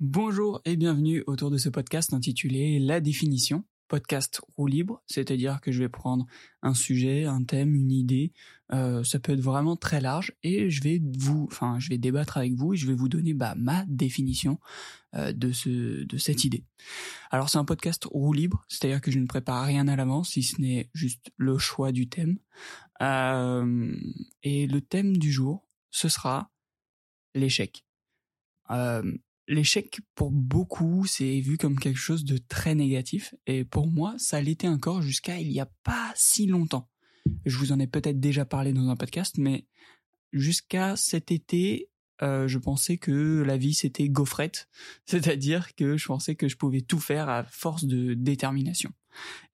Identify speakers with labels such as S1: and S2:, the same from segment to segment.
S1: Bonjour et bienvenue autour de ce podcast intitulé La définition, podcast roue libre, c'est-à-dire que je vais prendre un sujet, un thème, une idée, euh, ça peut être vraiment très large et je vais vous, enfin, je vais débattre avec vous et je vais vous donner bah, ma définition euh, de ce, de cette idée. Alors c'est un podcast roue libre, c'est-à-dire que je ne prépare rien à l'avance si ce n'est juste le choix du thème. Euh, et le thème du jour, ce sera l'échec. L'échec pour beaucoup c'est vu comme quelque chose de très négatif et pour moi ça l'était encore jusqu'à il y a pas si longtemps. Je vous en ai peut-être déjà parlé dans un podcast mais jusqu'à cet été euh, je pensais que la vie c'était gaufrette, c'est-à-dire que je pensais que je pouvais tout faire à force de détermination.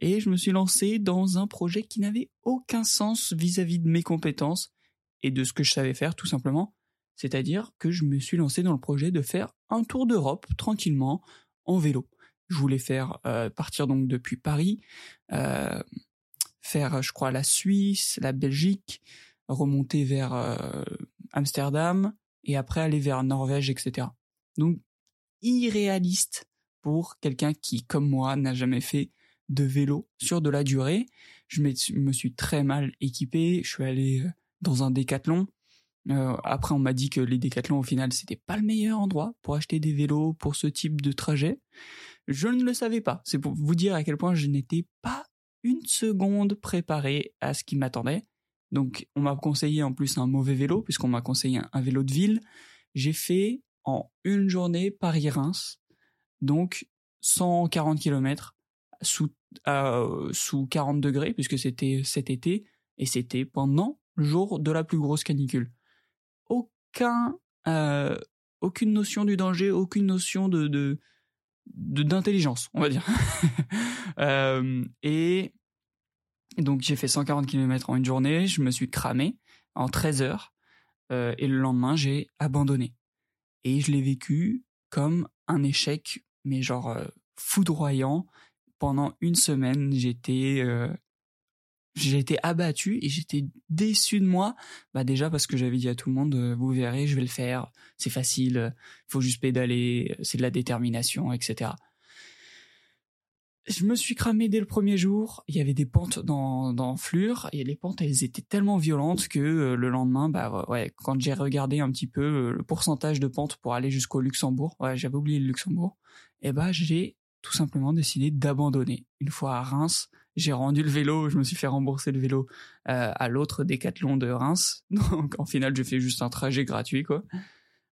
S1: Et je me suis lancé dans un projet qui n'avait aucun sens vis-à-vis -vis de mes compétences et de ce que je savais faire tout simplement, c'est-à-dire que je me suis lancé dans le projet de faire un tour d'Europe tranquillement en vélo. Je voulais faire euh, partir donc depuis Paris, euh, faire je crois la Suisse, la Belgique, remonter vers euh, Amsterdam et après aller vers Norvège, etc. Donc irréaliste pour quelqu'un qui, comme moi, n'a jamais fait de vélo sur de la durée. Je me suis très mal équipé. Je suis allé dans un décathlon euh, après, on m'a dit que les décathlons, au final, c'était pas le meilleur endroit pour acheter des vélos pour ce type de trajet. Je ne le savais pas. C'est pour vous dire à quel point je n'étais pas une seconde préparé à ce qui m'attendait. Donc, on m'a conseillé en plus un mauvais vélo, puisqu'on m'a conseillé un, vélo de ville. J'ai fait en une journée Paris-Reims, donc 140 km sous, euh, sous 40 degrés, puisque c'était cet été, et c'était pendant le jour de la plus grosse canicule euh, aucune notion du danger, aucune notion de, d'intelligence, on va dire. euh, et donc j'ai fait 140 km en une journée, je me suis cramé en 13 heures, euh, et le lendemain j'ai abandonné. Et je l'ai vécu comme un échec, mais genre foudroyant. Pendant une semaine, j'étais j'ai été abattu et j'étais déçu de moi. Bah déjà parce que j'avais dit à tout le monde, euh, vous verrez, je vais le faire, c'est facile, il euh, faut juste pédaler, euh, c'est de la détermination, etc. Je me suis cramé dès le premier jour. Il y avait des pentes dans dans Flure et les pentes elles étaient tellement violentes que le lendemain, bah ouais, quand j'ai regardé un petit peu le pourcentage de pentes pour aller jusqu'au Luxembourg, ouais, j'avais oublié le Luxembourg, et bah j'ai tout simplement décidé d'abandonner. Une fois à Reims, j'ai rendu le vélo, je me suis fait rembourser le vélo euh, à l'autre décathlon de Reims. Donc en final, j'ai fait juste un trajet gratuit quoi.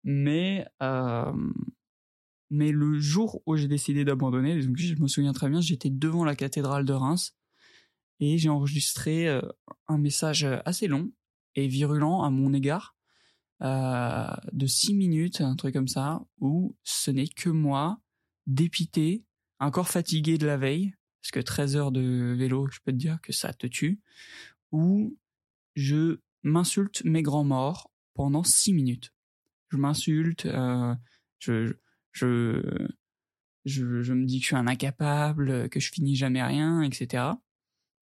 S1: Mais euh, mais le jour où j'ai décidé d'abandonner, donc je me souviens très bien, j'étais devant la cathédrale de Reims et j'ai enregistré euh, un message assez long et virulent à mon égard de six minutes, un truc comme ça, où ce n'est que moi, dépité, encore fatigué de la veille, parce que 13 heures de vélo, je peux te dire que ça te tue, ou je m'insulte mes grands morts pendant 6 minutes. Je m'insulte, euh, je, je, je, je me dis que je suis un incapable, que je finis jamais rien, etc.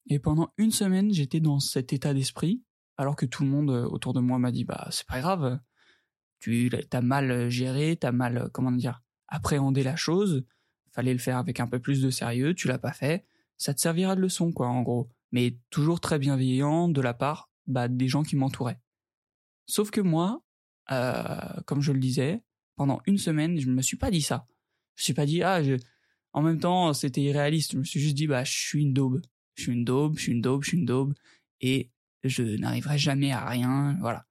S1: Et pendant une semaine, j'étais dans cet état d'esprit, alors que tout le monde autour de moi m'a dit, bah, c'est pas grave, tu as mal géré, t'as mal, comment dire, appréhendé la chose, fallait le faire avec un peu plus de sérieux, tu l'as pas fait, ça te servira de leçon, quoi, en gros. Mais toujours très bienveillant de la part bah, des gens qui m'entouraient. Sauf que moi, euh, comme je le disais, pendant une semaine, je ne me suis pas dit ça. Je me suis pas dit, ah, je... en même temps, c'était irréaliste. Je me suis juste dit, bah, je suis une daube. Je suis une daube, je suis une daube, je suis une daube. Et je n'arriverai jamais à rien, voilà.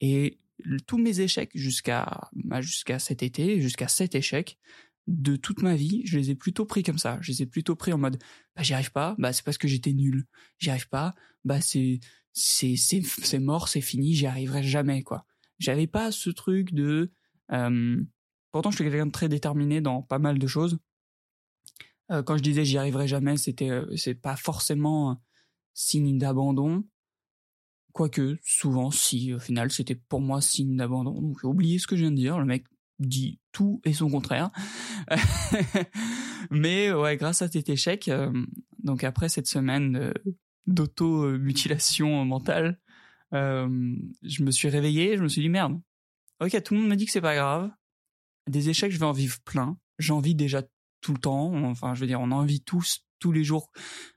S1: Et tous mes échecs jusqu'à bah, jusqu'à cet été, jusqu'à cet échec, de toute ma vie, je les ai plutôt pris comme ça. Je les ai plutôt pris en mode, bah j'y arrive pas, bah c'est parce que j'étais nul. J'y arrive pas, bah c'est c'est c'est c'est mort, c'est fini, j'y arriverai jamais quoi. J'avais pas ce truc de. Euh... Pourtant, je suis quelqu'un de très déterminé dans pas mal de choses. Euh, quand je disais j'y arriverai jamais, c'était euh, c'est pas forcément signe d'abandon. Quoique, souvent, si, au final, c'était pour moi signe d'abandon. Donc, j'ai oublié ce que je viens de dire. Le mec dit tout et son contraire. Mais ouais, grâce à cet échec, euh, donc après cette semaine d'auto-mutilation mentale, euh, je me suis réveillé, je me suis dit merde. Ok, tout le monde me dit que c'est pas grave. des échecs, je vais en vivre plein. J'en vis déjà tout le temps. Enfin, je veux dire, on en vit tous tous les jours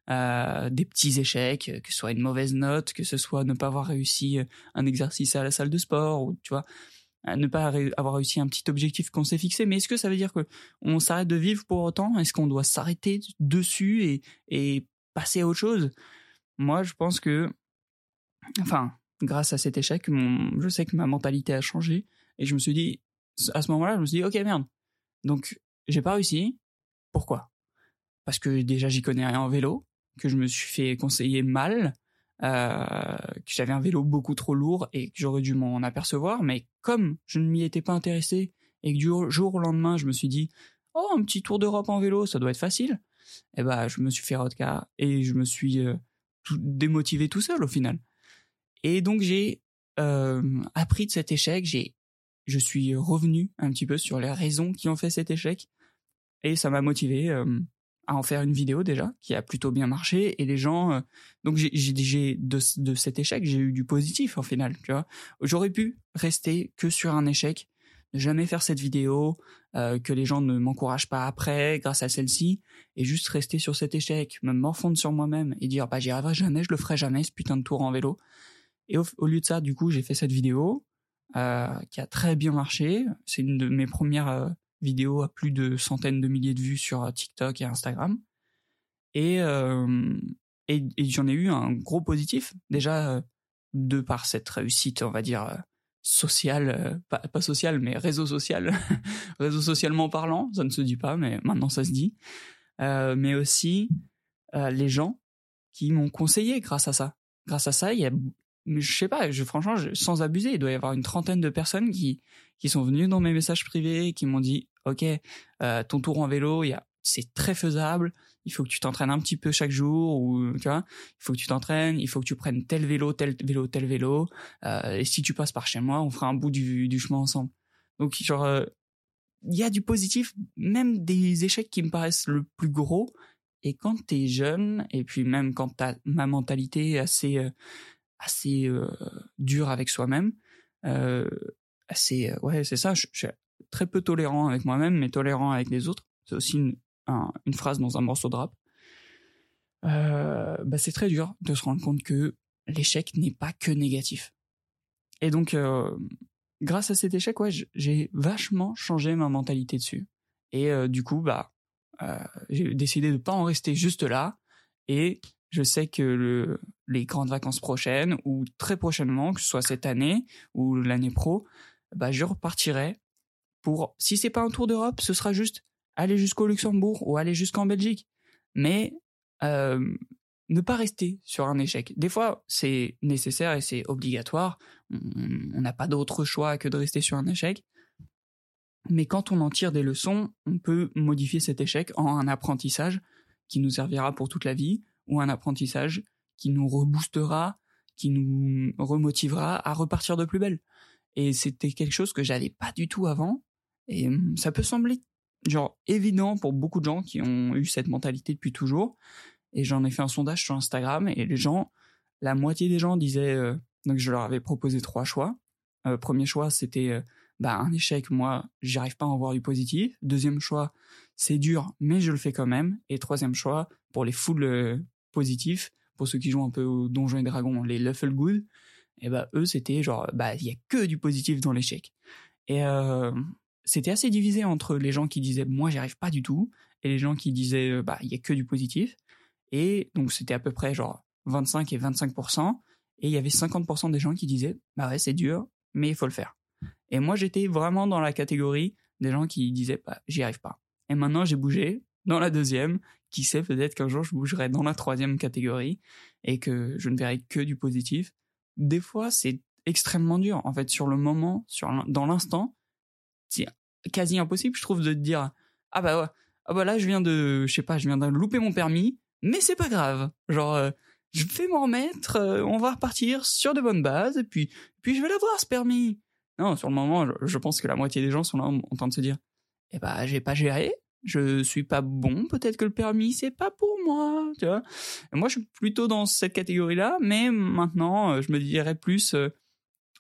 S1: euh, des petits échecs, que ce soit une mauvaise note, que ce soit ne pas avoir réussi un exercice à la salle de sport, ou tu vois, ne pas avoir réussi un petit objectif qu'on s'est fixé. Mais est-ce que ça veut dire que on s'arrête de vivre pour autant? Est-ce qu'on doit s'arrêter dessus et, passer à autre chose? Moi, je pense que, enfin, grâce à cet échec, je sais que ma mentalité a changé et je me suis dit, à ce moment-là, je me suis dit, ok merde, donc j'ai pas réussi. Pourquoi? Parce que déjà j'y connais rien en vélo, que je me suis fait conseiller mal, euh, que j'avais un vélo beaucoup trop lourd et que j'aurais dû m'en apercevoir. Mais comme je ne m'y étais pas intéressé et que du jour au lendemain je me suis dit, oh un petit tour d'Europe en vélo, ça doit être facile. Et eh ben je me suis fait rodka et je me suis euh, démotivé tout seul au final. Et donc j'ai euh, appris de cet échec, j'ai je suis revenu un petit peu sur les raisons qui ont fait cet échec et ça m'a motivé euh, à en faire une vidéo déjà qui a plutôt bien marché. Et les gens euh, donc j'ai de, de cet échec j'ai eu du positif au final tu vois. J'aurais pu rester que sur un échec ne jamais faire cette vidéo euh, que les gens ne m'encouragent pas après grâce à celle-ci et juste rester sur cet échec me morfondre sur moi-même et dire bah j'y arriverai jamais je le ferai jamais ce putain de tour en vélo. Et au, au lieu de ça du coup j'ai fait cette vidéo euh, qui a très bien marché. C'est une de mes premières euh, vidéos à plus de centaines de milliers de vues sur euh, TikTok et Instagram. Et, et, j'en ai eu un gros positif, déjà de par cette réussite, on va dire, sociale, pas, pas sociale, mais réseau social, réseau socialement parlant, ça ne se dit pas, mais maintenant ça se dit. mais aussi les gens qui m'ont conseillé grâce à ça. Grâce à ça, il y a je sais pas, je, franchement, sans abuser, il doit y avoir une trentaine de personnes qui, qui sont venues dans mes messages privés, qui m'ont dit, OK, euh, ton tour en vélo, il y a, c'est très faisable, il faut que tu t'entraînes un petit peu chaque jour, ou, tu vois, il faut que tu t'entraînes, il faut que tu prennes tel vélo, tel vélo, tel vélo, euh, et si tu passes par chez moi, on fera un bout du, du chemin ensemble. Donc, genre, euh, il y a du positif, même des échecs qui me paraissent le plus gros, et quand t'es jeune, et puis même quand t'as ma mentalité assez, euh, assez euh, dur avec soi-même, euh, assez ouais c'est ça, je, suis très peu tolérant avec moi-même, mais tolérant avec les autres. C'est aussi une, phrase dans un morceau de rap. Euh, bah c'est très dur de se rendre compte que l'échec n'est pas que négatif. Et donc, euh, grâce à cet échec, ouais, j'ai vachement changé ma mentalité dessus. Et euh, du coup, bah, euh, j'ai décidé de pas en rester juste là et je sais que le, les grandes vacances prochaines ou très prochainement, que ce soit cette année ou l'année pro, bah, je repartirai pour, si c'est pas un tour d'Europe, ce sera juste aller jusqu'au Luxembourg ou aller jusqu'en Belgique. Mais euh, ne pas rester sur un échec. Des fois, c'est nécessaire et c'est obligatoire. On n'a pas d'autre choix que de rester sur un échec. Mais quand on en tire des leçons, on peut modifier cet échec en un apprentissage qui nous servira pour toute la vie ou un apprentissage qui nous reboostera, qui nous remotivera à repartir de plus belle. Et c'était quelque chose que j'avais pas du tout avant. Et hum, ça peut sembler genre évident pour beaucoup de gens qui ont eu cette mentalité depuis toujours. Et j'en ai fait un sondage sur Instagram et les gens, la moitié des gens disaient, euh, donc je leur avais proposé trois choix. Euh, premier choix, c'était euh, bah, un échec, moi, j'arrive pas à en voir du positif. Deuxième choix, c'est dur, mais je le fais quand même. Et troisième choix, pour les foules positif pour ceux qui jouent un peu aux Donjons et Dragons, les Luffle Good, et bah eux c'était genre bah il y a que du positif dans l'échec. Et euh, c'était assez divisé entre les gens qui disaient moi j'y arrive pas du tout et les gens qui disaient bah il y a que du positif. Et donc c'était à peu près genre 25 et 25% et il y avait 50 des gens qui disaient bah ouais c'est dur mais il faut le faire. Et moi j'étais vraiment dans la catégorie des gens qui disaient bah j'y arrive pas. Et maintenant j'ai bougé dans la deuxième qui sait, peut-être qu'un jour je bougerai dans la troisième catégorie et que je ne verrai que du positif. Des fois, c'est extrêmement dur. En fait, sur le moment, sur dans l'instant, c'est quasi impossible, je trouve, de te dire ah bah ouais, ah bah là je viens de, je sais pas, je viens de louper mon permis, mais c'est pas grave. Genre, euh, je vais m'en remettre, euh, on va repartir sur de bonnes bases et puis, puis je vais l'avoir ce permis. Non, sur le moment, je, je, pense que la moitié des gens sont là en train de se dire eh bah j'ai pas géré, je suis pas bon, peut-être que le permis c'est pas pour moi, tu vois. moi je suis plutôt dans cette catégorie-là, mais maintenant euh, je me dirais plus, euh,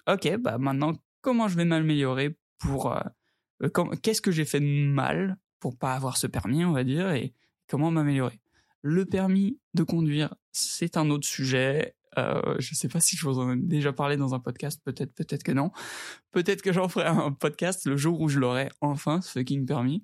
S1: ok, bah maintenant comment je vais m'améliorer pour euh, qu'est-ce que j'ai fait de mal pour pas avoir ce permis, on va dire, et comment m'améliorer? Le permis de conduire, c'est un autre sujet. Euh, je sais pas si je vous en ai déjà parlé dans un podcast, peut-être, peut-être que non. Peut-être que j'en ferai un podcast le jour où je l'aurai enfin, ce fucking permis.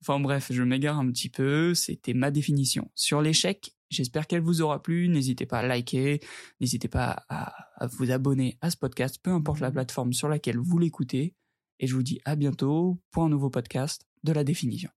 S1: Enfin bref, je m'égare un petit peu, c'était ma définition. Sur l'échec, j'espère qu'elle vous aura plu, n'hésitez pas à liker, n'hésitez pas à vous abonner à ce podcast, peu importe la plateforme sur laquelle vous l'écoutez. Et je vous dis à bientôt pour un nouveau podcast de la définition.